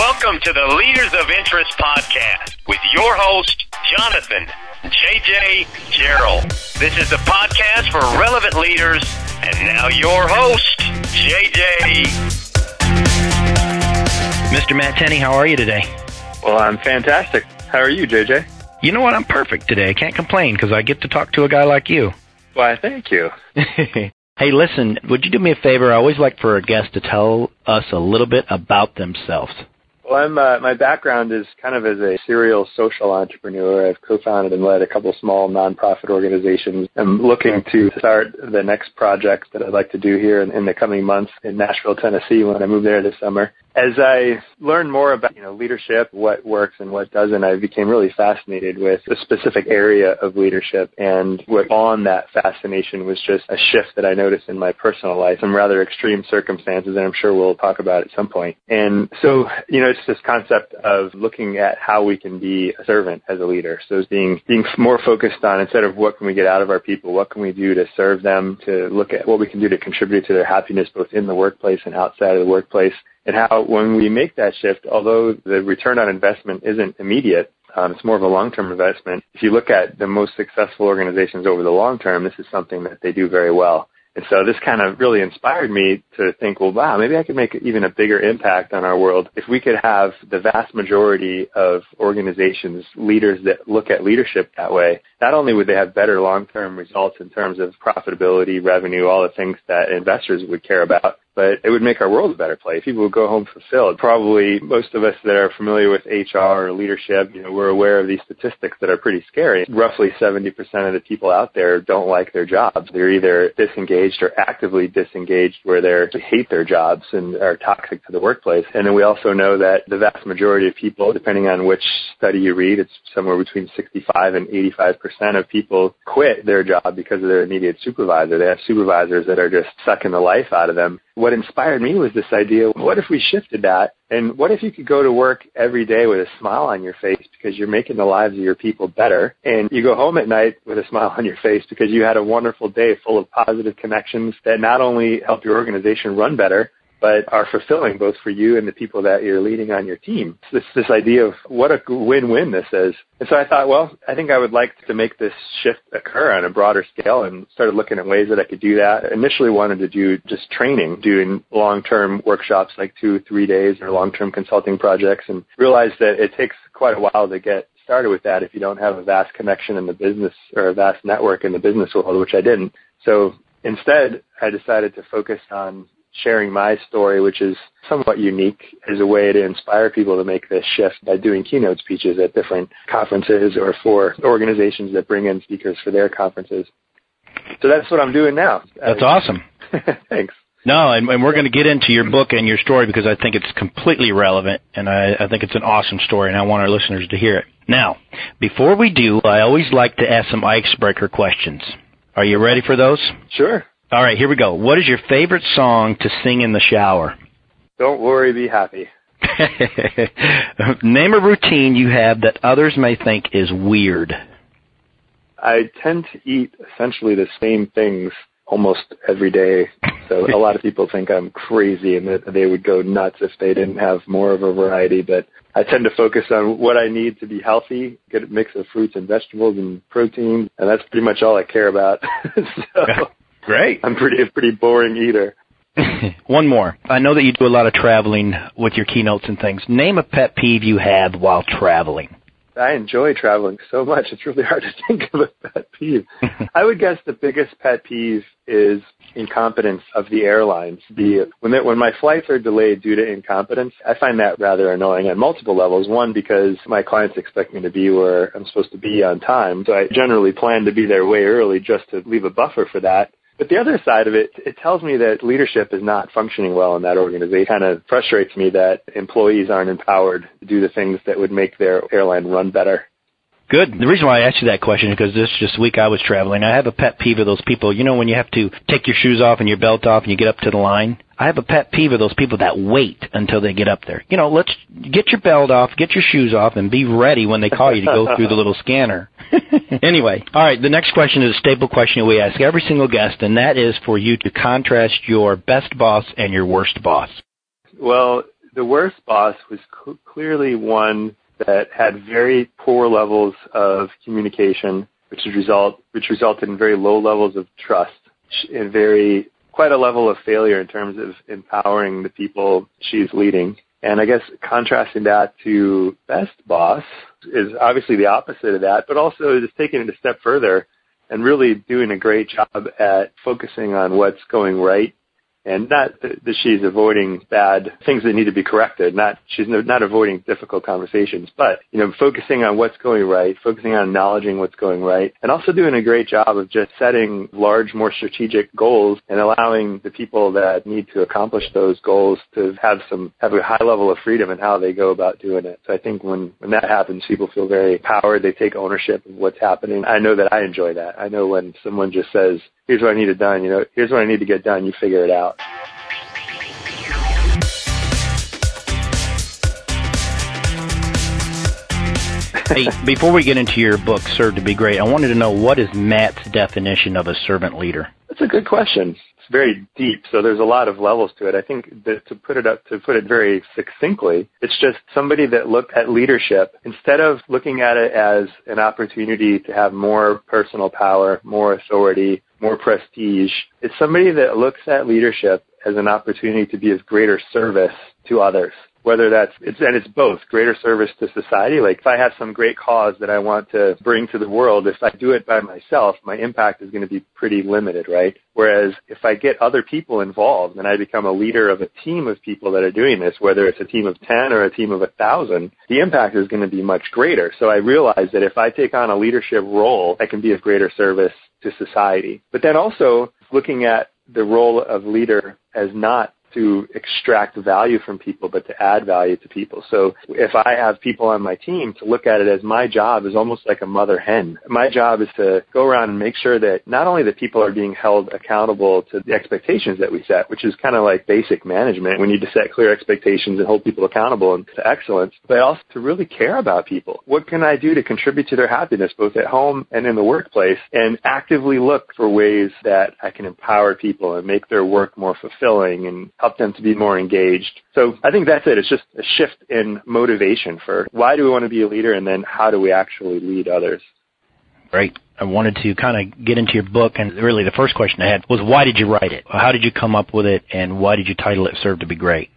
Welcome to the Leaders of Interest podcast with your host, Jonathan JJ Gerald. This is the podcast for relevant leaders, and now your host, JJ. Mr. Matt Tenney, how are you today? Well, I'm fantastic. How are you, JJ? You know what? I'm perfect today. I can't complain because I get to talk to a guy like you. Why, thank you. hey, listen, would you do me a favor? I always like for a guest to tell us a little bit about themselves. Well, I'm, uh, my background is kind of as a serial social entrepreneur. I've co-founded and led a couple small nonprofit organizations. I'm looking to start the next project that I'd like to do here in, in the coming months in Nashville, Tennessee when I move there this summer as I learned more about you know leadership, what works and what doesn't, I became really fascinated with a specific area of leadership. And what on that fascination was just a shift that I noticed in my personal life, some rather extreme circumstances, and I'm sure we'll talk about at some point. And so you know, it's this concept of looking at how we can be a servant as a leader. So it's being being more focused on instead of what can we get out of our people, what can we do to serve them, to look at what we can do to contribute to their happiness both in the workplace and outside of the workplace and how when we make that shift, although the return on investment isn't immediate, um, it's more of a long-term investment. If you look at the most successful organizations over the long term, this is something that they do very well. And so this kind of really inspired me to think, well, wow, maybe I could make even a bigger impact on our world if we could have the vast majority of organizations, leaders that look at leadership that way. Not only would they have better long-term results in terms of profitability, revenue, all the things that investors would care about, but it would make our world a better place. People would go home fulfilled. Probably most of us that are familiar with HR or leadership, you know, we're aware of these statistics that are pretty scary. Roughly 70% of the people out there don't like their jobs. They're either disengaged or actively disengaged where they hate their jobs and are toxic to the workplace. And then we also know that the vast majority of people, depending on which study you read, it's somewhere between 65 and 85% of people quit their job because of their immediate supervisor. They have supervisors that are just sucking the life out of them what inspired me was this idea, what if we shifted that? And what if you could go to work every day with a smile on your face because you're making the lives of your people better and you go home at night with a smile on your face because you had a wonderful day full of positive connections that not only help your organization run better, but are fulfilling both for you and the people that you're leading on your team. This, this idea of what a win-win this is. And so I thought, well, I think I would like to make this shift occur on a broader scale and started looking at ways that I could do that. Initially wanted to do just training, doing long-term workshops like two, three days or long-term consulting projects and realized that it takes quite a while to get started with that if you don't have a vast connection in the business or a vast network in the business world, which I didn't. So instead, I decided to focus on sharing my story, which is somewhat unique as a way to inspire people to make this shift by doing keynote speeches at different conferences or for organizations that bring in speakers for their conferences. So that's what I'm doing now. That's awesome. Thanks. No, and, and we're going to get into your book and your story because I think it's completely relevant, and I, I think it's an awesome story, and I want our listeners to hear it. Now, before we do, I always like to ask some icebreaker questions. Are you ready for those? Sure. All right, here we go. What is your favorite song to sing in the shower? Don't worry, be happy. Name a routine you have that others may think is weird. I tend to eat essentially the same things almost every day. So a lot of people think I'm crazy and that they would go nuts if they didn't have more of a variety. But I tend to focus on what I need to be healthy, get a mix of fruits and vegetables and protein, and that's pretty much all I care about. so Great. I'm pretty pretty boring eater. One more. I know that you do a lot of traveling with your keynotes and things. Name a pet peeve you have while traveling. I enjoy traveling so much. It's really hard to think of a pet peeve. I would guess the biggest pet peeve is incompetence of the airlines. The when they, when my flights are delayed due to incompetence, I find that rather annoying on multiple levels. One, because my clients expect me to be where I'm supposed to be on time, so I generally plan to be there way early just to leave a buffer for that. But the other side of it, it tells me that leadership is not functioning well in that organization. It kind of frustrates me that employees aren't empowered to do the things that would make their airline run better. Good. The reason why I asked you that question is because this just week I was traveling. I have a pet peeve of those people. You know when you have to take your shoes off and your belt off and you get up to the line? I have a pet peeve of those people that wait until they get up there. You know, let's get your belt off, get your shoes off, and be ready when they call you to go through the little scanner. anyway, all right, the next question is a staple question we ask every single guest, and that is for you to contrast your best boss and your worst boss. Well, the worst boss was cl- clearly one that had very poor levels of communication, which result which resulted in very low levels of trust and very quite a level of failure in terms of empowering the people she's leading. And I guess contrasting that to best boss is obviously the opposite of that, but also just taking it a step further and really doing a great job at focusing on what's going right and not that she's avoiding bad things that need to be corrected. Not she's not avoiding difficult conversations, but you know, focusing on what's going right, focusing on acknowledging what's going right, and also doing a great job of just setting large, more strategic goals and allowing the people that need to accomplish those goals to have some have a high level of freedom in how they go about doing it. So I think when when that happens, people feel very empowered. They take ownership of what's happening. I know that I enjoy that. I know when someone just says, here's what I need it done. You know, here's what I need to get done. You figure it out. hey, before we get into your book, Serve to Be Great, I wanted to know what is Matt's definition of a servant leader? That's a good question. It's very deep, so there's a lot of levels to it. I think that to put it up, to put it very succinctly, it's just somebody that looked at leadership instead of looking at it as an opportunity to have more personal power, more authority, more prestige. It's somebody that looks at leadership as an opportunity to be of greater service to others whether that's it's and it's both greater service to society. Like if i have some great cause that i want to bring to the world if i do it by myself my impact is going to be pretty limited right? Whereas if i get other people involved and i become a leader of a team of people that are doing this whether it's a team of 10 or a team of a thousand the impact is going to be much greater. So i realize that if i take on a leadership role i can be of greater service to society. But then also looking at the role of leader as not to extract value from people, but to add value to people. So if I have people on my team to look at it as my job is almost like a mother hen. My job is to go around and make sure that not only that people are being held accountable to the expectations that we set, which is kind of like basic management. We need to set clear expectations and hold people accountable and to excellence, but also to really care about people. What can I do to contribute to their happiness both at home and in the workplace and actively look for ways that I can empower people and make their work more fulfilling and help them to be more engaged. So I think that's it. It's just a shift in motivation for why do we want to be a leader and then how do we actually lead others. Great. I wanted to kind of get into your book, and really the first question I had was why did you write it? How did you come up with it, and why did you title it Serve to Be Great?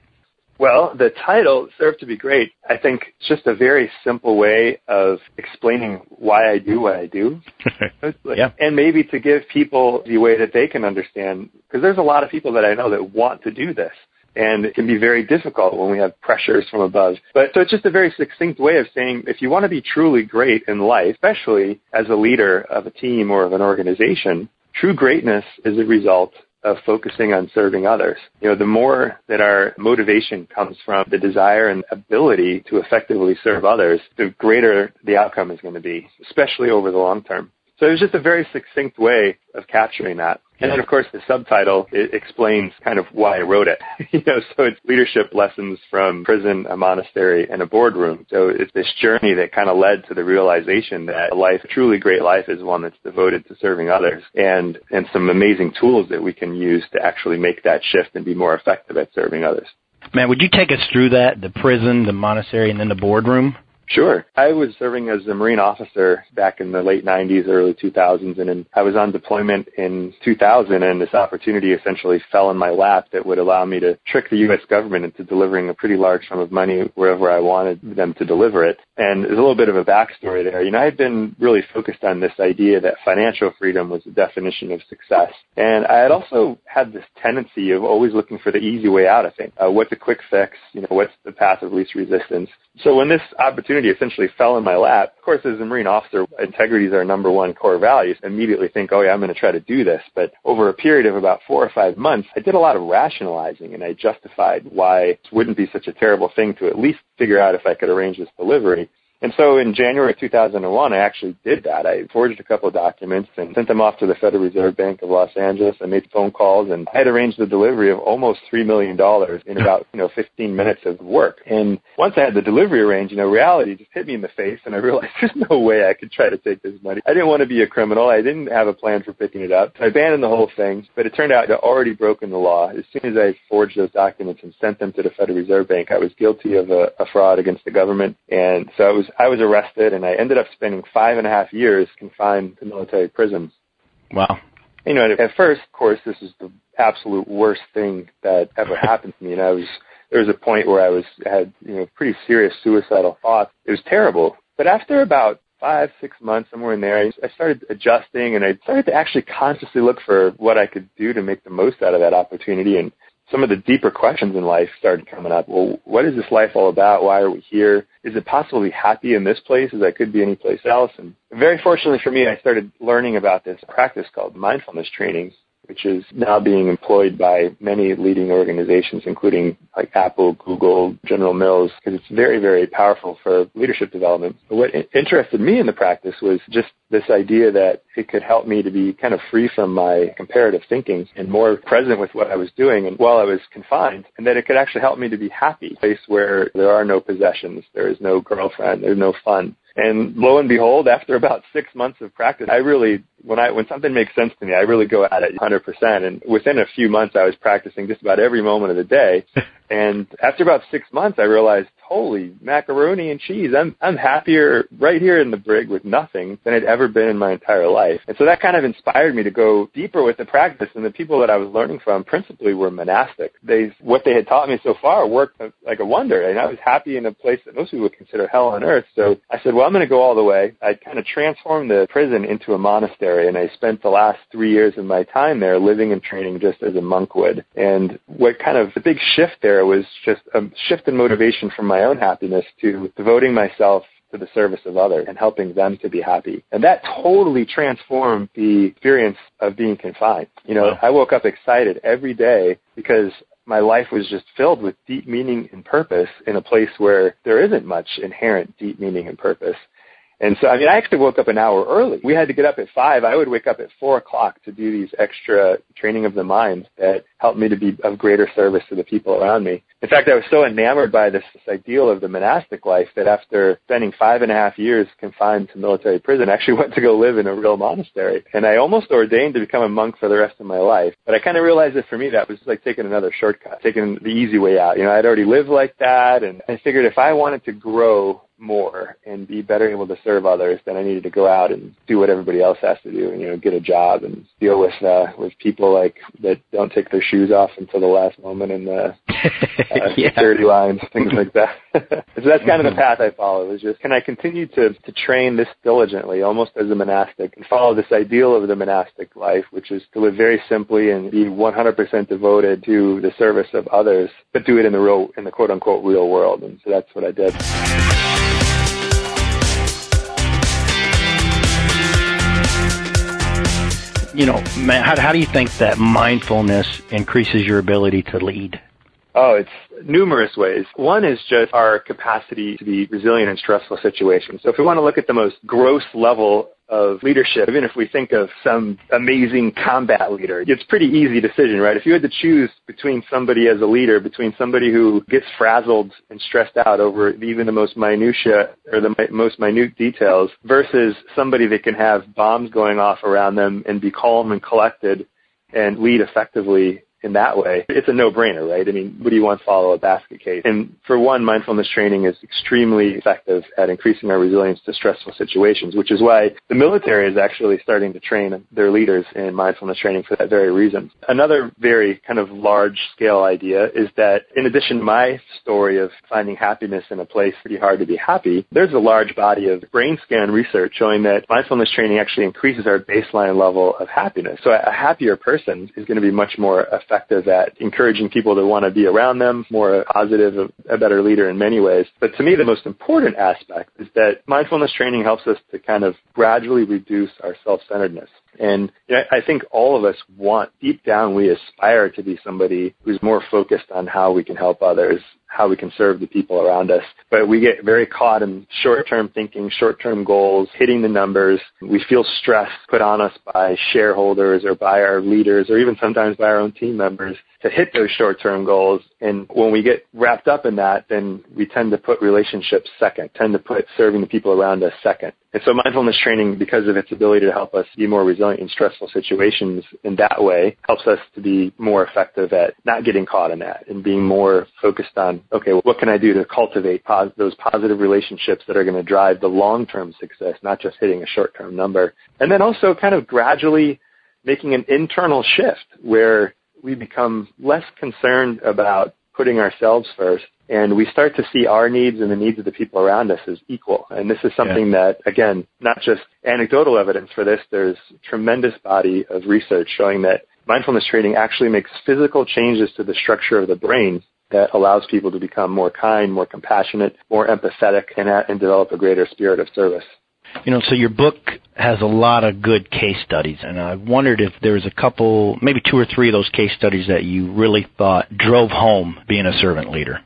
Well, the title, Serve to Be Great, I think it's just a very simple way of explaining why I do what I do. yeah. And maybe to give people the way that they can understand, because there's a lot of people that I know that want to do this. And it can be very difficult when we have pressures from above. But so it's just a very succinct way of saying if you want to be truly great in life, especially as a leader of a team or of an organization, true greatness is a result of focusing on serving others. You know, the more that our motivation comes from the desire and ability to effectively serve others, the greater the outcome is going to be, especially over the long term. So it was just a very succinct way of capturing that. And then, of course, the subtitle it explains kind of why I wrote it. you know, so it's leadership lessons from prison, a monastery, and a boardroom. So it's this journey that kind of led to the realization that a life, a truly great life, is one that's devoted to serving others, and and some amazing tools that we can use to actually make that shift and be more effective at serving others. Man, would you take us through that? The prison, the monastery, and then the boardroom? Sure. I was serving as a Marine officer back in the late 90s, early 2000s, and I was on deployment in 2000, and this opportunity essentially fell in my lap that would allow me to trick the U.S. government into delivering a pretty large sum of money wherever I wanted them to deliver it. And there's a little bit of a backstory there. You know, I had been really focused on this idea that financial freedom was the definition of success. And I had also had this tendency of always looking for the easy way out of things. Uh, what's a quick fix? You know, what's the path of least resistance? So when this opportunity essentially fell in my lap, of course, as a Marine officer, integrity is our number one core values. Immediately think, oh yeah, I'm going to try to do this. But over a period of about four or five months, I did a lot of rationalizing and I justified why it wouldn't be such a terrible thing to at least figure out if I could arrange this delivery. And so in January 2001, I actually did that. I forged a couple of documents and sent them off to the Federal Reserve Bank of Los Angeles. I made phone calls and I had arranged the delivery of almost $3 million in about, you know, 15 minutes of work. And once I had the delivery arranged, you know, reality just hit me in the face and I realized there's no way I could try to take this money. I didn't want to be a criminal. I didn't have a plan for picking it up. I abandoned the whole thing, but it turned out I'd already broken the law. As soon as I forged those documents and sent them to the Federal Reserve Bank, I was guilty of a, a fraud against the government. And so I was, I was arrested and I ended up spending five and a half years confined to military prisons. Wow. You know, at first, of course, this is the absolute worst thing that ever happened to me. And I was, there was a point where I was, had, you know, pretty serious suicidal thoughts. It was terrible. But after about five, six months, somewhere in there, I, I started adjusting and I started to actually consciously look for what I could do to make the most out of that opportunity. And some of the deeper questions in life started coming up. Well, what is this life all about? Why are we here? Is it possible to be happy in this place as I could be any place else? And very fortunately for me, I started learning about this practice called mindfulness training which is now being employed by many leading organizations, including like Apple, Google, General Mills, because it's very, very powerful for leadership development. But what interested me in the practice was just this idea that it could help me to be kind of free from my comparative thinking and more present with what I was doing and while I was confined, and that it could actually help me to be happy, a place where there are no possessions, there is no girlfriend, there's no fun. And lo and behold, after about six months of practice, I really, when I, when something makes sense to me, I really go at it 100%. And within a few months, I was practicing just about every moment of the day. and after about six months, I realized, holy macaroni and cheese, I'm, I'm happier right here in the brig with nothing than I'd ever been in my entire life. And so that kind of inspired me to go deeper with the practice. And the people that I was learning from principally were monastic. They, what they had taught me so far worked like a wonder. And I was happy in a place that most people would consider hell on earth. So I said, well, I'm going to go all the way. I kind of transformed the prison into a monastery. And I spent the last three years of my time there living and training just as a monk would. And what kind of the big shift there was just a shift in motivation from my own happiness to devoting myself to the service of others and helping them to be happy. And that totally transformed the experience of being confined. You know, I woke up excited every day because my life was just filled with deep meaning and purpose in a place where there isn't much inherent deep meaning and purpose. And so, I mean, I actually woke up an hour early. We had to get up at five. I would wake up at four o'clock to do these extra training of the mind that helped me to be of greater service to the people around me. In fact, I was so enamored by this, this ideal of the monastic life that after spending five and a half years confined to military prison, I actually went to go live in a real monastery. And I almost ordained to become a monk for the rest of my life. But I kind of realized that for me, that was like taking another shortcut, taking the easy way out. You know, I'd already lived like that. And I figured if I wanted to grow more and be better able to serve others, than I needed to go out and do what everybody else has to do, and you know, get a job and deal with uh, with people like that don't take their shoes off until the last moment in the uh, yeah. security lines, things like that. so that's kind of the mm-hmm. path I follow. Is just can I continue to to train this diligently, almost as a monastic, and follow this ideal of the monastic life, which is to live very simply and be 100% devoted to the service of others, but do it in the real, in the quote unquote real world. And so that's what I did. You know, how, how do you think that mindfulness increases your ability to lead? Oh, it's numerous ways. One is just our capacity to be resilient in stressful situations. So if we want to look at the most gross level of leadership, even if we think of some amazing combat leader, it's pretty easy decision, right? If you had to choose between somebody as a leader, between somebody who gets frazzled and stressed out over even the most minutia or the most minute details versus somebody that can have bombs going off around them and be calm and collected and lead effectively in that way, it's a no-brainer, right? I mean, what do you want to follow a basket case? And for one, mindfulness training is extremely effective at increasing our resilience to stressful situations, which is why the military is actually starting to train their leaders in mindfulness training for that very reason. Another very kind of large-scale idea is that in addition to my story of finding happiness in a place pretty hard to be happy, there's a large body of brain scan research showing that mindfulness training actually increases our baseline level of happiness. So a happier person is going to be much more effective effective at encouraging people to want to be around them, more positive, a better leader in many ways. But to me, the most important aspect is that mindfulness training helps us to kind of gradually reduce our self-centeredness. And you know, I think all of us want, deep down, we aspire to be somebody who's more focused on how we can help others, how we can serve the people around us. But we get very caught in short-term thinking, short-term goals, hitting the numbers. We feel stress put on us by shareholders or by our leaders or even sometimes by our own team members to hit those short-term goals. And when we get wrapped up in that, then we tend to put relationships second, tend to put serving the people around us second. And so mindfulness training, because of its ability to help us be more resilient in stressful situations in that way, helps us to be more effective at not getting caught in that and being more focused on, okay, what can I do to cultivate pos- those positive relationships that are going to drive the long-term success, not just hitting a short-term number. And then also kind of gradually making an internal shift where we become less concerned about putting ourselves first and we start to see our needs and the needs of the people around us as equal. And this is something yeah. that, again, not just anecdotal evidence for this, there's tremendous body of research showing that mindfulness training actually makes physical changes to the structure of the brain that allows people to become more kind, more compassionate, more empathetic, and, uh, and develop a greater spirit of service. You know, so your book has a lot of good case studies, and I wondered if there was a couple, maybe two or three of those case studies that you really thought drove home being a servant leader.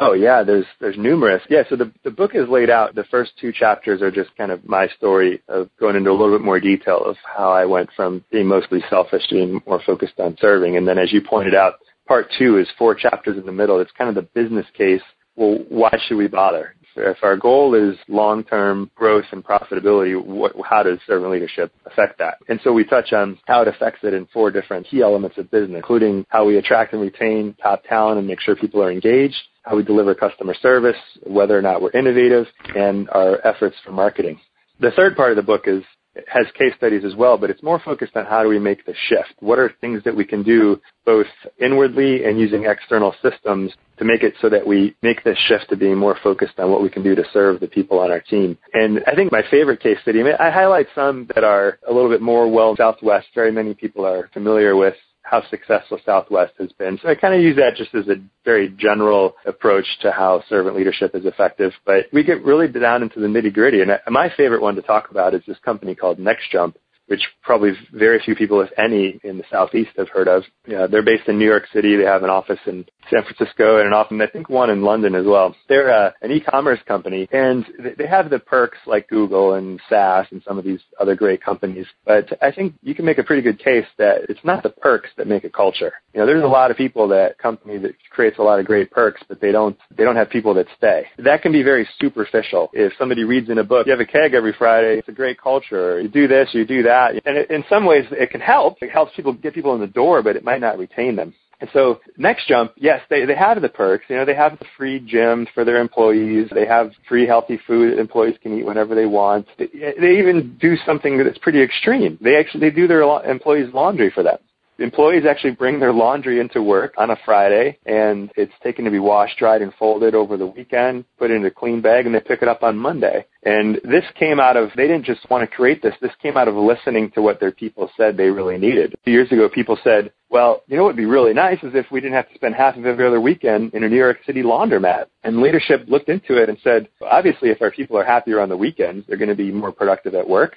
Oh yeah, there's there's numerous. Yeah, so the the book is laid out. The first two chapters are just kind of my story of going into a little bit more detail of how I went from being mostly selfish to being more focused on serving. And then as you pointed out, part two is four chapters in the middle. It's kind of the business case. Well, why should we bother? If our goal is long-term growth and profitability, what, how does servant leadership affect that? And so we touch on how it affects it in four different key elements of business, including how we attract and retain top talent and make sure people are engaged, how we deliver customer service, whether or not we're innovative, and our efforts for marketing. The third part of the book is has case studies as well, but it's more focused on how do we make the shift? What are things that we can do both inwardly and using external systems to make it so that we make this shift to being more focused on what we can do to serve the people on our team. And I think my favorite case study, I, I highlight some that are a little bit more well Southwest. Very many people are familiar with how successful Southwest has been. So I kind of use that just as a very general approach to how servant leadership is effective. But we get really down into the nitty gritty. And my favorite one to talk about is this company called NextJump which probably very few people, if any, in the southeast have heard of. Yeah, they're based in New York City. They have an office in San Francisco and an office, I think, one in London as well. They're uh, an e-commerce company, and they have the perks like Google and SAS and some of these other great companies. But I think you can make a pretty good case that it's not the perks that make a culture. You know, there's a lot of people that company that creates a lot of great perks, but they don't they don't have people that stay. That can be very superficial. If somebody reads in a book, you have a keg every Friday, it's a great culture. You do this, you do that, and it, in some ways it can help. It helps people get people in the door, but it might not retain them. And so next jump, yes, they, they have the perks. You know, they have the free gym for their employees. They have free healthy food employees can eat whenever they want. They, they even do something that's pretty extreme. They actually, they do their employees laundry for them. Employees actually bring their laundry into work on a Friday and it's taken to be washed, dried, and folded over the weekend, put in a clean bag, and they pick it up on Monday. And this came out of, they didn't just want to create this, this came out of listening to what their people said they really needed. Two years ago, people said, well, you know what would be really nice is if we didn't have to spend half of every other weekend in a New York City laundromat. And leadership looked into it and said, obviously if our people are happier on the weekends, they're going to be more productive at work.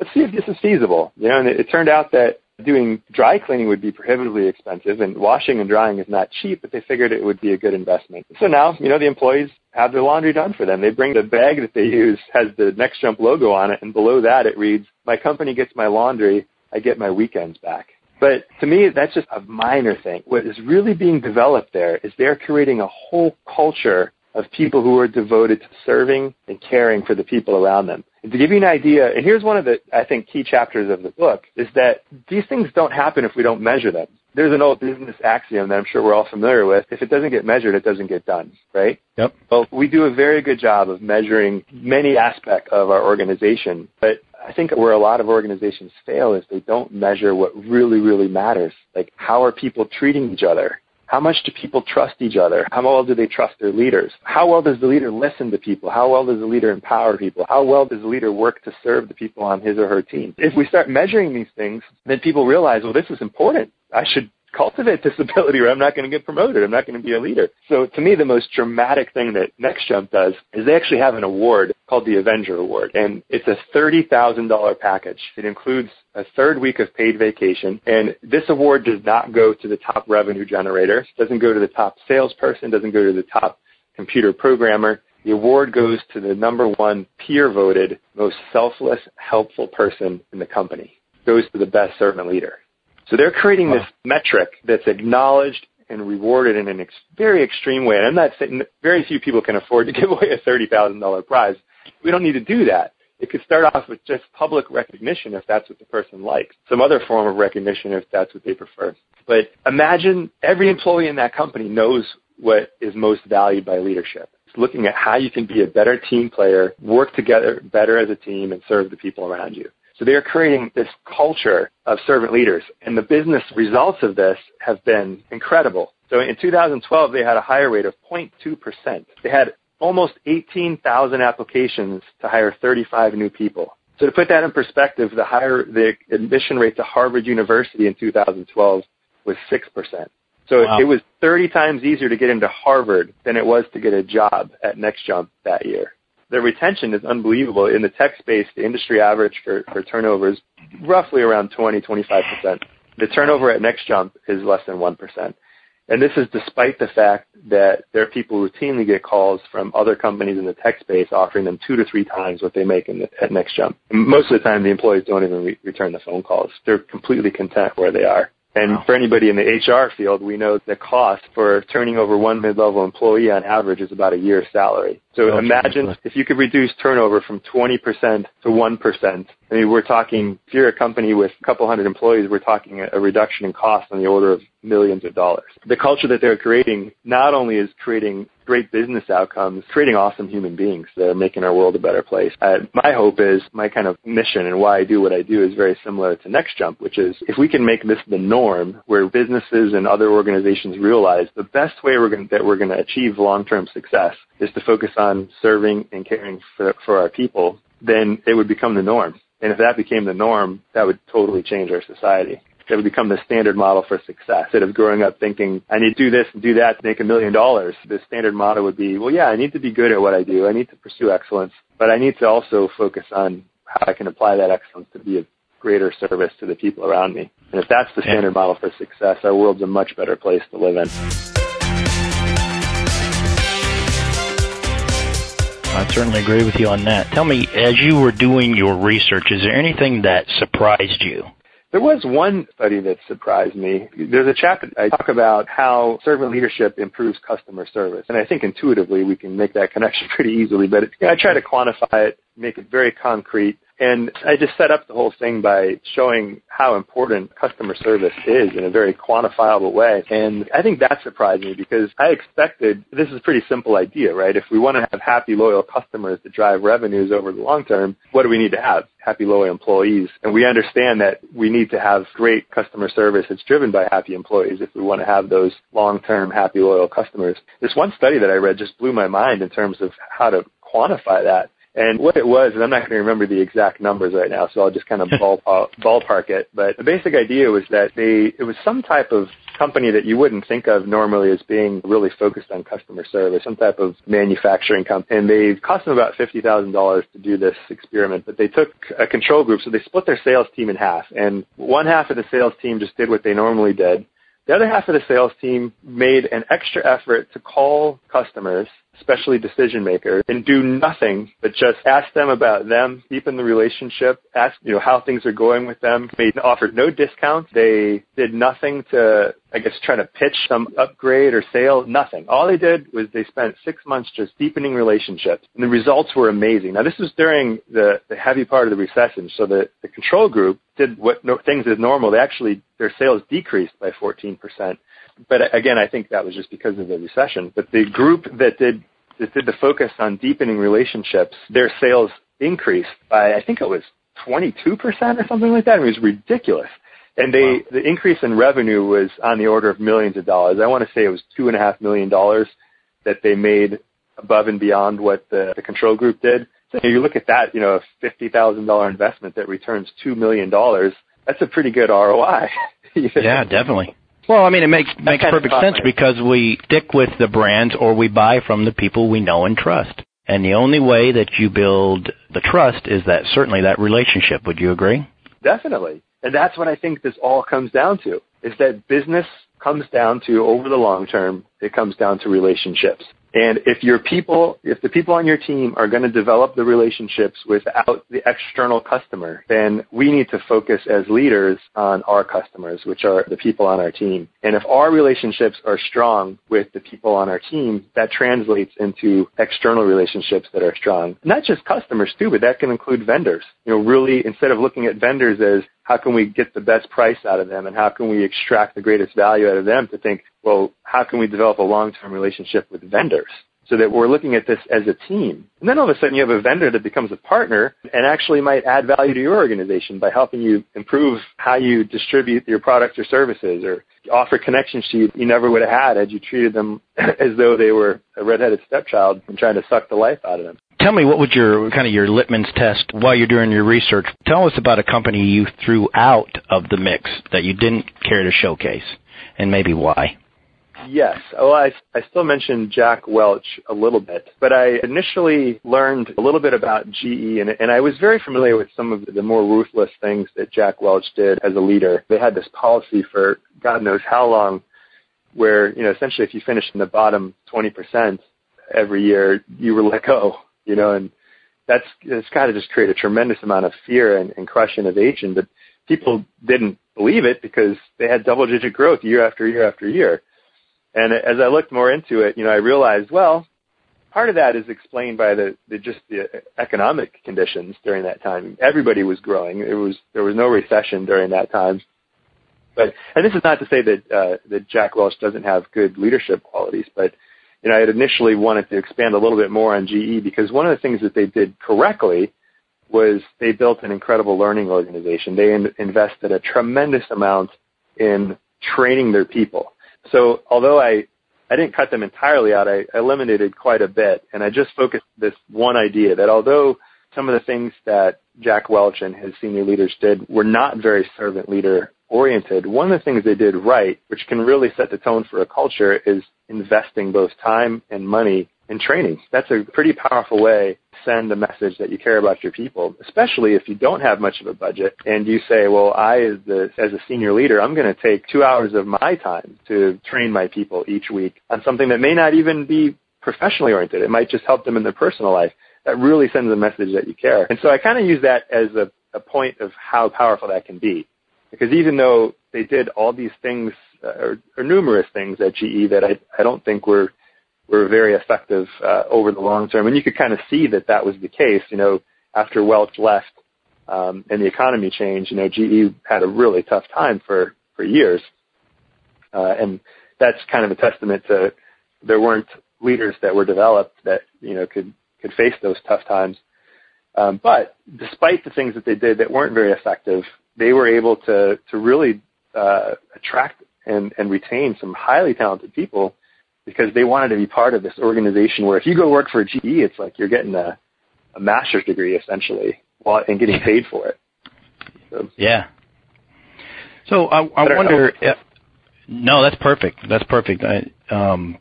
Let's see if this is feasible. You know, and it, it turned out that doing dry cleaning would be prohibitively expensive and washing and drying is not cheap, but they figured it would be a good investment. So now, you know, the employees have their laundry done for them. They bring the bag that they use has the NextJump logo on it and below that it reads, my company gets my laundry, I get my weekends back. But to me, that's just a minor thing. What is really being developed there is they're creating a whole culture of people who are devoted to serving and caring for the people around them. And to give you an idea, and here's one of the, I think, key chapters of the book, is that these things don't happen if we don't measure them. There's an old business axiom that I'm sure we're all familiar with. If it doesn't get measured, it doesn't get done, right? Yep. Well, we do a very good job of measuring many aspects of our organization, but I think where a lot of organizations fail is they don't measure what really, really matters. Like, how are people treating each other? How much do people trust each other? How well do they trust their leaders? How well does the leader listen to people? How well does the leader empower people? How well does the leader work to serve the people on his or her team? If we start measuring these things, then people realize, well, this is important. I should cultivate this ability or I'm not going to get promoted. I'm not going to be a leader. So to me, the most dramatic thing that NextJump does is they actually have an award called the Avenger Award. And it's a $30,000 package. It includes a third week of paid vacation. And this award does not go to the top revenue generator, doesn't go to the top salesperson, doesn't go to the top computer programmer. The award goes to the number one peer voted, most selfless, helpful person in the company. It goes to the best servant leader. So they're creating wow. this metric that's acknowledged and rewarded in a ex- very extreme way. And I'm not saying very few people can afford to give away a $30,000 prize. We don't need to do that. It could start off with just public recognition if that's what the person likes, some other form of recognition if that's what they prefer. But imagine every employee in that company knows what is most valued by leadership. It's looking at how you can be a better team player, work together better as a team, and serve the people around you. So they are creating this culture of servant leaders. And the business results of this have been incredible. So in 2012, they had a hire rate of 0.2%. They had almost 18,000 applications to hire 35 new people. So to put that in perspective, the higher the admission rate to Harvard University in 2012 was 6%. So wow. it was 30 times easier to get into Harvard than it was to get a job at NextJump that year the retention is unbelievable. In the tech space, the industry average for, for turnover is roughly around 20, 25%. The turnover at NextJump is less than 1%. And this is despite the fact that there are people routinely get calls from other companies in the tech space offering them two to three times what they make in the, at NextJump. And most of the time, the employees don't even re- return the phone calls. They're completely content where they are. And wow. for anybody in the HR field, we know the cost for turning over one mid-level employee on average is about a year's salary. So imagine if you could reduce turnover from 20% to 1%. I mean, we're talking, if you're a company with a couple hundred employees, we're talking a reduction in cost on the order of millions of dollars. The culture that they're creating not only is creating great business outcomes, creating awesome human beings that are making our world a better place. Uh, my hope is my kind of mission and why I do what I do is very similar to NextJump, which is if we can make this the norm where businesses and other organizations realize the best way we're going that we're going to achieve long-term success is to focus on Um, serving and caring for, for our people, then it would become the norm. And if that became the norm, that would totally change our society It would become the standard model for success. Instead of growing up thinking, I need to do this and do that to make a million dollars, the standard model would be, well, yeah, I need to be good at what I do. I need to pursue excellence, but I need to also focus on how I can apply that excellence to be of greater service to the people around me. And if that's the standard model for success, our world's a much better place to live in. I certainly agree with you on that. Tell me, as you were doing your research, is there anything that surprised you? There was one study that surprised me. There's a chapter I talk about how servant leadership improves customer service. And I think intuitively we can make that connection pretty easily, but you know, I try to quantify it, make it very concrete. And I just set up the whole thing by showing how important customer service is in a very quantifiable way. And I think that surprised me because I expected this is a pretty simple idea, right? If we want to have happy, loyal customers to drive revenues over the long term, what do we need to have? Happy, loyal employees. And we understand that we need to have great customer service that's driven by happy employees if we want to have those long-term, happy, loyal customers. This one study that I read just blew my mind in terms of how to quantify that. And what it was, and I'm not going to remember the exact numbers right now, so I'll just kind of ballpark, uh, ballpark it. But the basic idea was that they, it was some type of company that you wouldn't think of normally as being really focused on customer service, some type of manufacturing company. And they cost them about $50,000 to do this experiment, but they took a control group, so they split their sales team in half. And one half of the sales team just did what they normally did. The other half of the sales team made an extra effort to call customers especially decision makers, and do nothing but just ask them about them, deepen the relationship, ask you know how things are going with them. They offered no discounts. They did nothing to I guess try to pitch some upgrade or sale. Nothing. All they did was they spent six months just deepening relationships, and the results were amazing. Now this was during the the heavy part of the recession, so the the control group did what no, things as normal. They actually their sales decreased by 14 percent but again, I think that was just because of the recession. But the group that did that did the focus on deepening relationships, their sales increased by I think it was 22% or something like that. It was ridiculous. And they, wow. the increase in revenue was on the order of millions of dollars. I want to say it was two and a half million dollars that they made above and beyond what the, the control group did. So you look at that, you know, a fifty thousand dollar investment that returns two million dollars. That's a pretty good ROI. yeah, definitely. Well, I mean, it makes makes perfect sense because we stick with the brands or we buy from the people we know and trust. And the only way that you build the trust is that certainly that relationship. Would you agree? Definitely. And that's what I think this all comes down to is that business comes down to over the long term, it comes down to relationships. And if your people, if the people on your team are going to develop the relationships without the external customer, then we need to focus as leaders on our customers, which are the people on our team. And if our relationships are strong with the people on our team, that translates into external relationships that are strong. Not just customers too, but that can include vendors. You know, really instead of looking at vendors as how can we get the best price out of them and how can we extract the greatest value out of them to think, well, how can we develop a long-term relationship with vendors? So that we're looking at this as a team. And then all of a sudden you have a vendor that becomes a partner and actually might add value to your organization by helping you improve how you distribute your products or services or offer connections to you you never would have had had you treated them as though they were a redheaded stepchild and trying to suck the life out of them. Tell me what was your kind of your litmus test while you're doing your research. Tell us about a company you threw out of the mix that you didn't care to showcase, and maybe why. Yes. Well, I, I still mentioned Jack Welch a little bit, but I initially learned a little bit about GE, and, and I was very familiar with some of the more ruthless things that Jack Welch did as a leader. They had this policy for God knows how long, where you know essentially if you finished in the bottom 20% every year, you were let go you know, and that's it's got to just create a tremendous amount of fear and, and crush innovation. But people didn't believe it because they had double digit growth year after year after year. And as I looked more into it, you know, I realized, well, part of that is explained by the, the just the economic conditions during that time. Everybody was growing. It was there was no recession during that time. But and this is not to say that uh, that Jack Welch doesn't have good leadership qualities, but you know, I had initially wanted to expand a little bit more on GE because one of the things that they did correctly was they built an incredible learning organization. They in- invested a tremendous amount in training their people. So although I, I didn't cut them entirely out, I eliminated quite a bit and I just focused this one idea that although some of the things that Jack Welch and his senior leaders did were not very servant leader oriented, one of the things they did right, which can really set the tone for a culture, is investing both time and money in training. That's a pretty powerful way to send a message that you care about your people, especially if you don't have much of a budget and you say, well, I, as, the, as a senior leader, I'm going to take two hours of my time to train my people each week on something that may not even be professionally oriented. It might just help them in their personal life. That really sends a message that you care. And so I kind of use that as a, a point of how powerful that can be. Because even though they did all these things, uh, or, or numerous things at GE that I, I don't think were were very effective uh, over the long term, and you could kind of see that that was the case. You know, after Welch left um, and the economy changed, you know, GE had a really tough time for for years, uh, and that's kind of a testament to there weren't leaders that were developed that you know could could face those tough times. Um, but despite the things that they did that weren't very effective, they were able to to really uh, attract and, and retain some highly talented people because they wanted to be part of this organization where if you go work for GE, it's like you're getting a, a master's degree essentially while, and getting paid for it. So, yeah. So I, I wonder. If, no, that's perfect. That's perfect. I, um,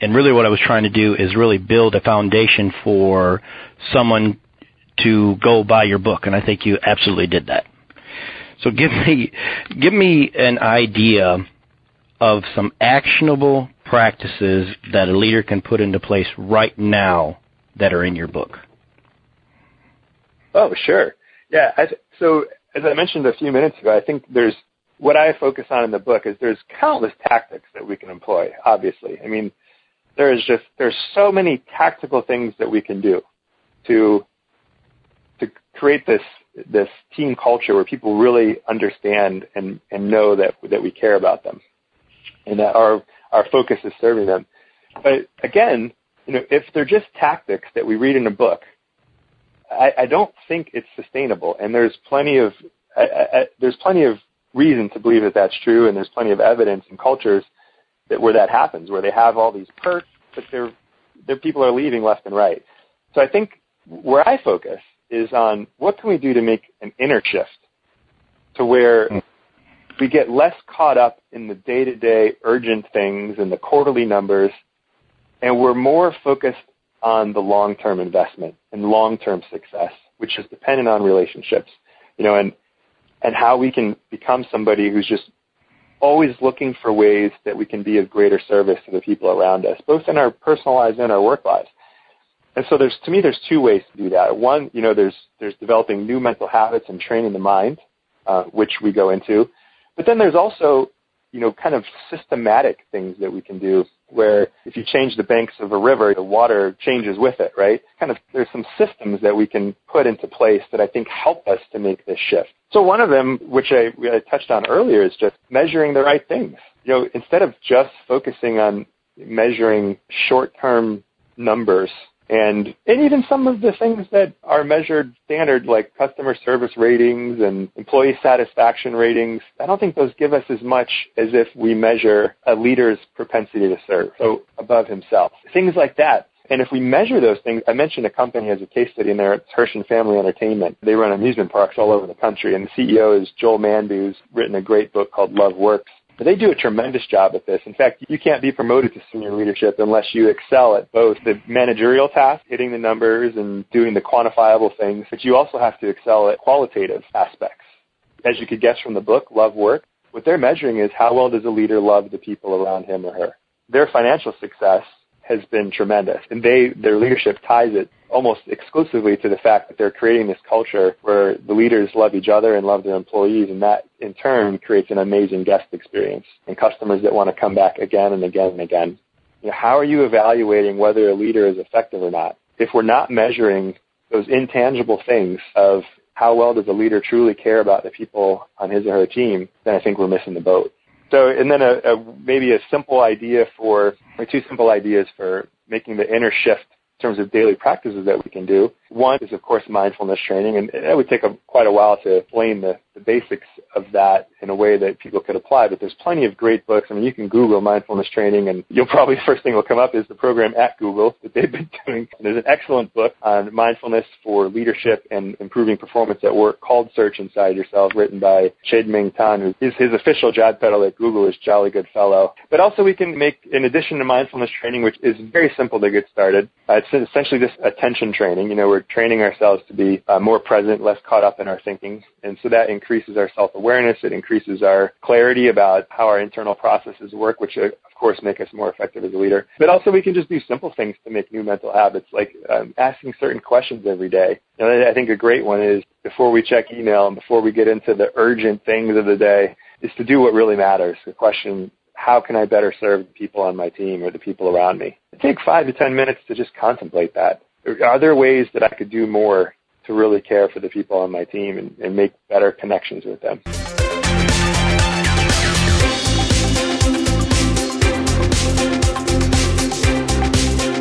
and really, what I was trying to do is really build a foundation for someone to go buy your book, and I think you absolutely did that. So give me give me an idea of some actionable practices that a leader can put into place right now that are in your book. Oh, sure. Yeah. So as I mentioned a few minutes ago, I think there's what I focus on in the book is there's countless tactics that we can employ. Obviously, I mean, there is just there's so many tactical things that we can do to to create this this team culture where people really understand and, and know that that we care about them and that our our focus is serving them. But again, you know, if they're just tactics that we read in a book, I, I don't think it's sustainable. And there's plenty of I, I, there's plenty of reason to believe that that's true, and there's plenty of evidence in cultures that where that happens, where they have all these perks, but their their people are leaving left and right. So I think where I focus is on what can we do to make an inner shift to where we get less caught up in the day-to-day urgent things and the quarterly numbers, and we're more focused on the long-term investment and long-term success, which is dependent on relationships, you know, and and how we can become somebody who's just always looking for ways that we can be of greater service to the people around us, both in our personal lives and our work lives. And so there's to me there's two ways to do that. One, you know, there's there's developing new mental habits and training the mind, uh, which we go into. But then there's also, you know, kind of systematic things that we can do where if you change the banks of a river, the water changes with it, right? Kind of there's some systems that we can put into place that I think help us to make this shift. So one of them, which I, I touched on earlier, is just measuring the right things. You know, instead of just focusing on measuring short-term numbers and and even some of the things that are measured standard like customer service ratings and employee satisfaction ratings i don't think those give us as much as if we measure a leader's propensity to serve so above himself things like that and if we measure those things, I mentioned a company as a case study in there. It's Herschend Family Entertainment. They run amusement parks all over the country, and the CEO is Joel Manby, who's written a great book called Love Works. But they do a tremendous job at this. In fact, you can't be promoted to senior leadership unless you excel at both the managerial task, hitting the numbers and doing the quantifiable things, but you also have to excel at qualitative aspects. As you could guess from the book, Love Work, what they're measuring is how well does a leader love the people around him or her. Their financial success has been tremendous, and they their leadership ties it almost exclusively to the fact that they're creating this culture where the leaders love each other and love their employees, and that in turn creates an amazing guest experience and customers that want to come back again and again and again. You know, how are you evaluating whether a leader is effective or not? If we're not measuring those intangible things of how well does a leader truly care about the people on his or her team, then I think we're missing the boat. So, and then a, a maybe a simple idea for, or two simple ideas for making the inner shift in terms of daily practices that we can do. One is, of course, mindfulness training, and it would take a, quite a while to explain the, the basics of that in a way that people could apply, but there's plenty of great books. I mean, you can Google mindfulness training, and you'll probably, the first thing that will come up is the program at Google that they've been doing. And there's an excellent book on mindfulness for leadership and improving performance at work called Search Inside Yourself, written by Chade-Meng Tan, who is his official job title at Google is Jolly Good Fellow. But also we can make, in addition to mindfulness training, which is very simple to get started, uh, it's essentially just attention training. You know, we're training ourselves to be uh, more present, less caught up in our thinking. And so that increases our self-awareness. It increases our clarity about how our internal processes work, which uh, of course make us more effective as a leader. But also we can just do simple things to make new mental habits, like um, asking certain questions every day. And I think a great one is before we check email and before we get into the urgent things of the day, is to do what really matters. The question, how can I better serve the people on my team or the people around me? Take five to ten minutes to just contemplate that. Are there ways that I could do more to really care for the people on my team and, and make better connections with them?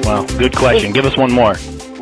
Wow, good question. Give us one more.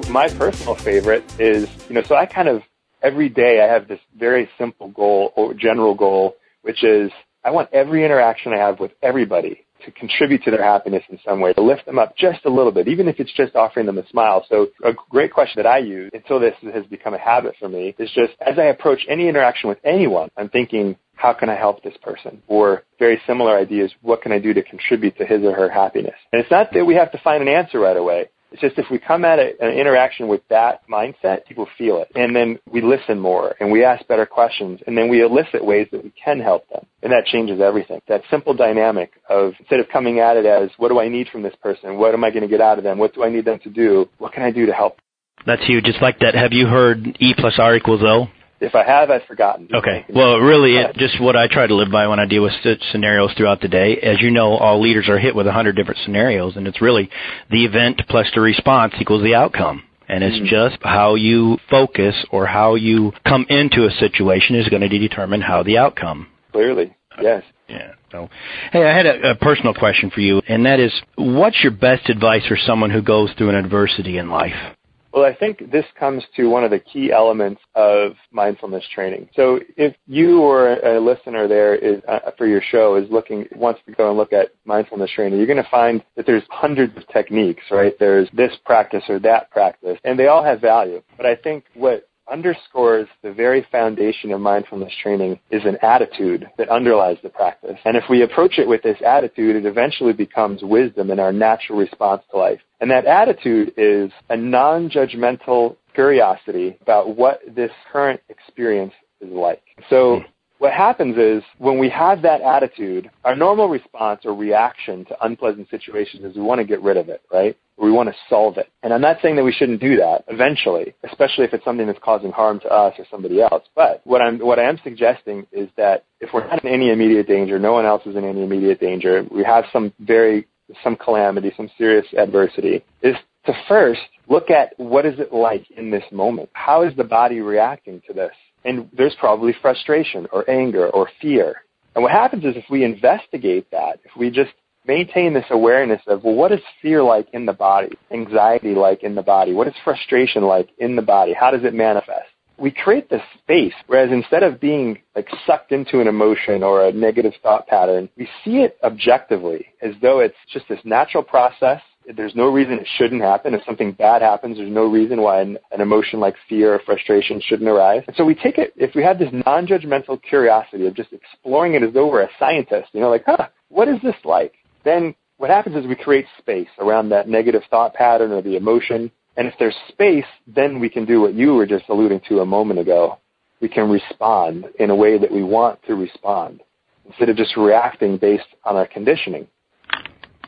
My personal favorite is, you know, so I kind of every day I have this very simple goal or general goal, which is I want every interaction I have with everybody to contribute to their happiness in some way, to lift them up just a little bit, even if it's just offering them a smile. So a great question that I use until this has become a habit for me is just as I approach any interaction with anyone, I'm thinking, how can I help this person? Or very similar ideas, what can I do to contribute to his or her happiness? And it's not that we have to find an answer right away. It's just if we come at a, an interaction with that mindset, people feel it. And then we listen more and we ask better questions and then we elicit ways that we can help them. And that changes everything. That simple dynamic of instead of coming at it as, what do I need from this person? What am I going to get out of them? What do I need them to do? What can I do to help? That's huge. Just like that. Have you heard E plus R equals O? If I have, I've forgotten. Okay. Well, really, it, just what I try to live by when I deal with scenarios throughout the day. As you know, all leaders are hit with a hundred different scenarios, and it's really the event plus the response equals the outcome. And it's mm-hmm. just how you focus or how you come into a situation is going to determine how the outcome. Clearly, yes. Yeah. So, hey, I had a, a personal question for you, and that is, what's your best advice for someone who goes through an adversity in life? Well, I think this comes to one of the key elements of mindfulness training. So if you or a listener there is uh, for your show is looking wants to go and look at mindfulness training, you're going to find that there's hundreds of techniques, right? There's this practice or that practice, and they all have value. But I think what underscores the very foundation of mindfulness training is an attitude that underlies the practice. And if we approach it with this attitude, it eventually becomes wisdom in our natural response to life. And that attitude is a non-judgmental curiosity about what this current experience is like. So hmm. what happens is when we have that attitude, our normal response or reaction to unpleasant situations is we want to get rid of it, right? We want to solve it. And I'm not saying that we shouldn't do that eventually, especially if it's something that's causing harm to us or somebody else. But what I'm what I am suggesting is that if we're not in any immediate danger, no one else is in any immediate danger, we have some very some calamity, some serious adversity, is to first look at what is it like in this moment? How is the body reacting to this? And there's probably frustration or anger or fear. And what happens is if we investigate that, if we just maintain this awareness of, well, what is fear like in the body? Anxiety like in the body? What is frustration like in the body? How does it manifest? We create this space, whereas instead of being like sucked into an emotion or a negative thought pattern, we see it objectively as though it's just this natural process there's no reason it shouldn't happen. If something bad happens, there's no reason why an, an, emotion like fear or frustration shouldn't arise. And so we take it, if we have this non-judgmental curiosity of just exploring it as though we're a scientist, you know, like, huh, what is this like? Then what happens is we create space around that negative thought pattern or the emotion. And if there's space, then we can do what you were just alluding to a moment ago. We can respond in a way that we want to respond instead of just reacting based on our conditioning.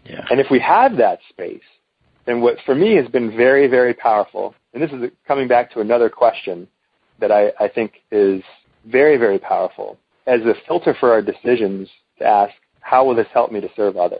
Yeah. And if we have that space, then what for me has been very, very powerful, and this is coming back to another question that I, I think is very, very powerful as a filter for our decisions to ask, how will this help me to serve others?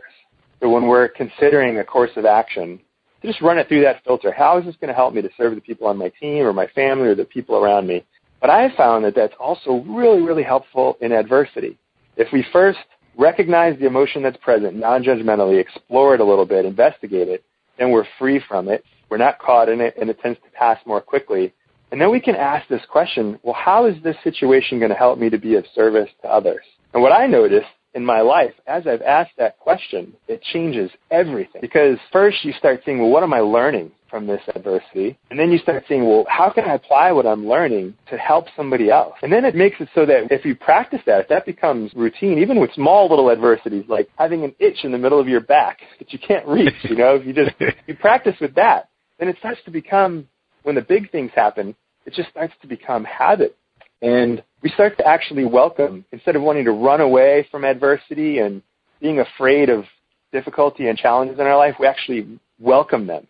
So when we're considering a course of action, just run it through that filter. How is this going to help me to serve the people on my team or my family or the people around me? But I found that that's also really, really helpful in adversity. If we first recognize the emotion that's present non-judgmentally, explore it a little bit, investigate it, then we're free from it. We're not caught in it, and it tends to pass more quickly. And then we can ask this question, well, how is this situation going to help me to be of service to others? And what I noticed in my life, as I've asked that question, it changes everything. Because first you start seeing, well, what am I learning? from this adversity. And then you start seeing, well, how can I apply what I'm learning to help somebody else? And then it makes it so that if you practice that, if that becomes routine, even with small little adversities, like having an itch in the middle of your back that you can't reach, you know, if you just, you practice with that, then it starts to become, when the big things happen, it just starts to become habit. And we start to actually welcome, instead of wanting to run away from adversity and being afraid of difficulty and challenges in our life, we actually welcome them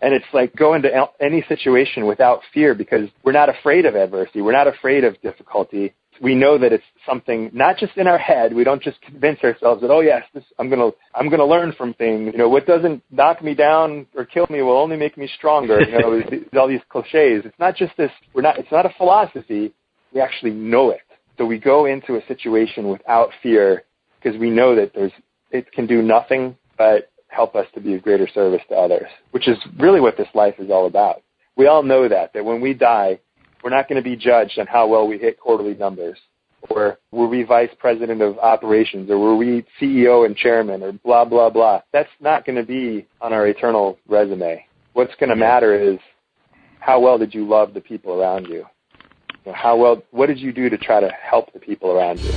and it's like go into any situation without fear because we're not afraid of adversity. We're not afraid of difficulty. We know that it's something not just in our head. We don't just convince ourselves that, oh yes, this, I'm gonna, I'm gonna learn from things. You know, what doesn't knock me down or kill me will only make me stronger. You know, all these cliches. It's not just this, we're not, it's not a philosophy. We actually know it. So we go into a situation without fear because we know that there's, it can do nothing but help us to be of greater service to others, which is really what this life is all about. We all know that, that when we die, we're not going to be judged on how well we hit quarterly numbers, or were we vice president of operations, or were we CEO and chairman, or blah, blah, blah. That's not going to be on our eternal resume. What's going to matter is how well did you love the people around you? How well, what did you do to try to help the people around you?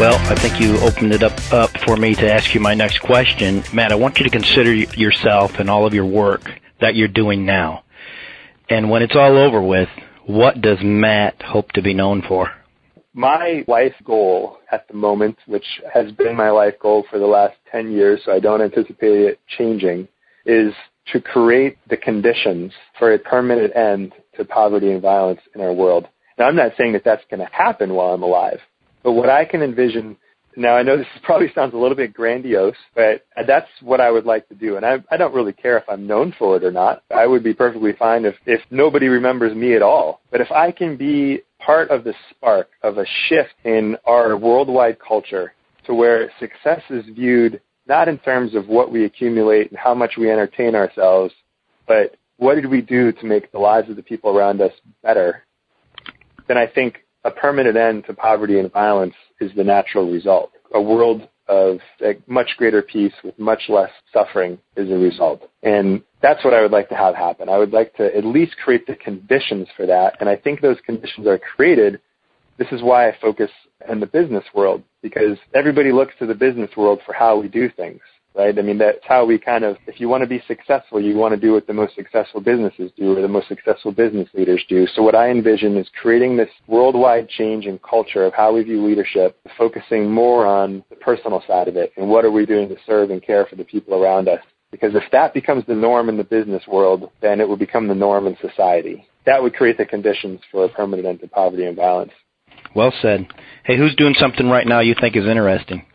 Well, I think you opened it up, up for me to ask you my next question. Matt, I want you to consider yourself and all of your work that you're doing now. And when it's all over with, what does Matt hope to be known for? My life goal at the moment, which has been my life goal for the last 10 years, so I don't anticipate it changing, is to create the conditions for a permanent end to poverty and violence in our world. Now, I'm not saying that that's going to happen while I'm alive, but what I can envision now, I know this probably sounds a little bit grandiose, but that's what I would like to do. And I, I don't really care if I'm known for it or not. I would be perfectly fine if, if nobody remembers me at all. But if I can be part of the spark of a shift in our worldwide culture to where success is viewed not in terms of what we accumulate and how much we entertain ourselves, but what did we do to make the lives of the people around us better, then I think a permanent end to poverty and violence is the natural result. A world of much greater peace with much less suffering is a result. And that's what I would like to have happen. I would like to at least create the conditions for that. And I think those conditions are created. This is why I focus in the business world because everybody looks to the business world for how we do things right? I mean, that's how we kind of, if you want to be successful, you want to do what the most successful businesses do or the most successful business leaders do. So what I envision is creating this worldwide change in culture of how we view leadership, focusing more on the personal side of it and what are we doing to serve and care for the people around us. Because if that becomes the norm in the business world, then it will become the norm in society. That would create the conditions for a permanent end to poverty and violence. Well said. Hey, who's doing something right now you think is interesting?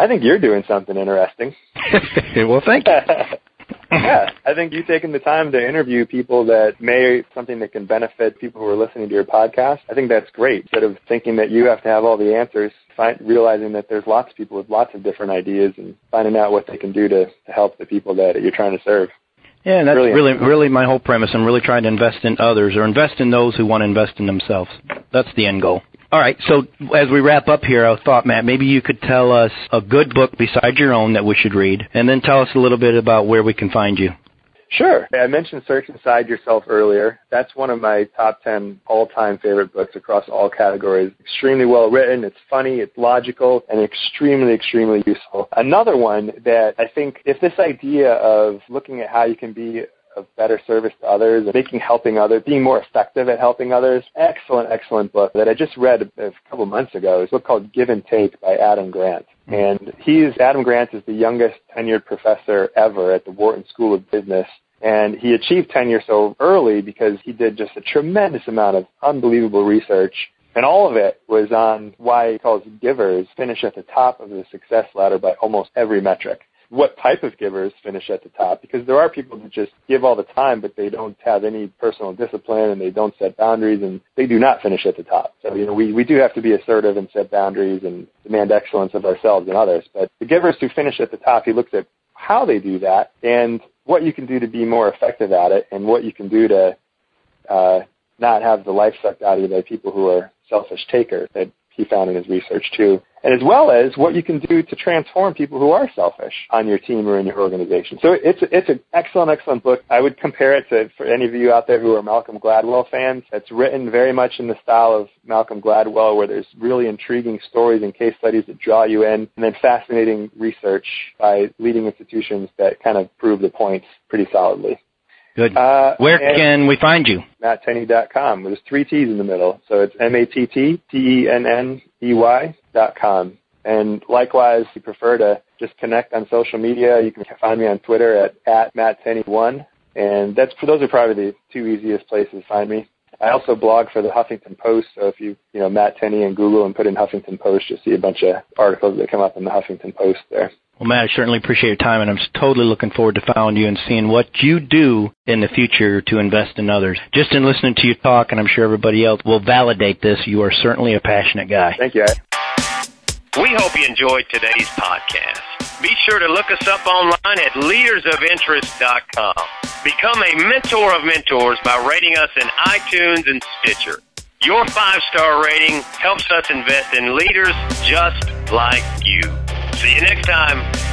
I think you're doing something interesting. well, thank you. yeah, I think you taking the time to interview people that may something that can benefit people who are listening to your podcast. I think that's great. Instead of thinking that you have to have all the answers, find, realizing that there's lots of people with lots of different ideas and finding out what they can do to, to help the people that you're trying to serve. Yeah, and that's Brilliant. really really my whole premise. I'm really trying to invest in others or invest in those who want to invest in themselves. That's the end goal. All right. So as we wrap up here, I thought, Matt, maybe you could tell us a good book besides your own that we should read, and then tell us a little bit about where we can find you. Sure. I mentioned Search Inside Yourself earlier. That's one of my top 10 all-time favorite books across all categories. Extremely well written, it's funny, it's logical, and extremely, extremely useful. Another one that I think if this idea of looking at how you can be of better service to others, making helping others, being more effective at helping others. Excellent, excellent book that I just read a, couple months ago. It's a book called Give and Take by Adam Grant. Hmm. And he's, Adam Grant is the youngest tenured professor ever at the Wharton School of Business. And he achieved tenure so early because he did just a tremendous amount of unbelievable research and all of it was on why he calls givers finish at the top of the success ladder by almost every metric what type of givers finish at the top because there are people that just give all the time but they don't have any personal discipline and they don't set boundaries and they do not finish at the top. So, you know, we, we do have to be assertive and set boundaries and demand excellence of ourselves and others. But the givers who finish at the top, he looks at how they do that and what you can do to be more effective at it and what you can do to uh, not have the life sucked out of you by people who are selfish takers that he found in his research too and as well as what you can do to transform people who are selfish on your team or in your organization. So it's it's an excellent, excellent book. I would compare it to for any of you out there who are Malcolm Gladwell fans. It's written very much in the style of Malcolm Gladwell, where there's really intriguing stories and case studies that draw you in, and then fascinating research by leading institutions that kind of prove the points pretty solidly. Good. Uh, Where can we find you? MattTenney.com. There's three T's in the middle. So it's M-A-T-T-T-E-N-N-E-Y dot com. And likewise, if you prefer to just connect on social media, you can find me on Twitter at, at MattTenney1. And that's for those are probably the two easiest places to find me. I also blog for the Huffington Post, so if you you know Matt Tenney and Google and put in Huffington Post, you'll see a bunch of articles that come up in the Huffington Post there. Well, Matt, I certainly appreciate your time, and I'm totally looking forward to following you and seeing what you do in the future to invest in others. Just in listening to you talk, and I'm sure everybody else will validate this, you are certainly a passionate guy. Thank you. We hope you enjoyed today's podcast. Be sure to look us up online at leadersofinterest.com. Become a mentor of mentors by rating us in iTunes and Stitcher. Your five star rating helps us invest in leaders just like you. See you next time.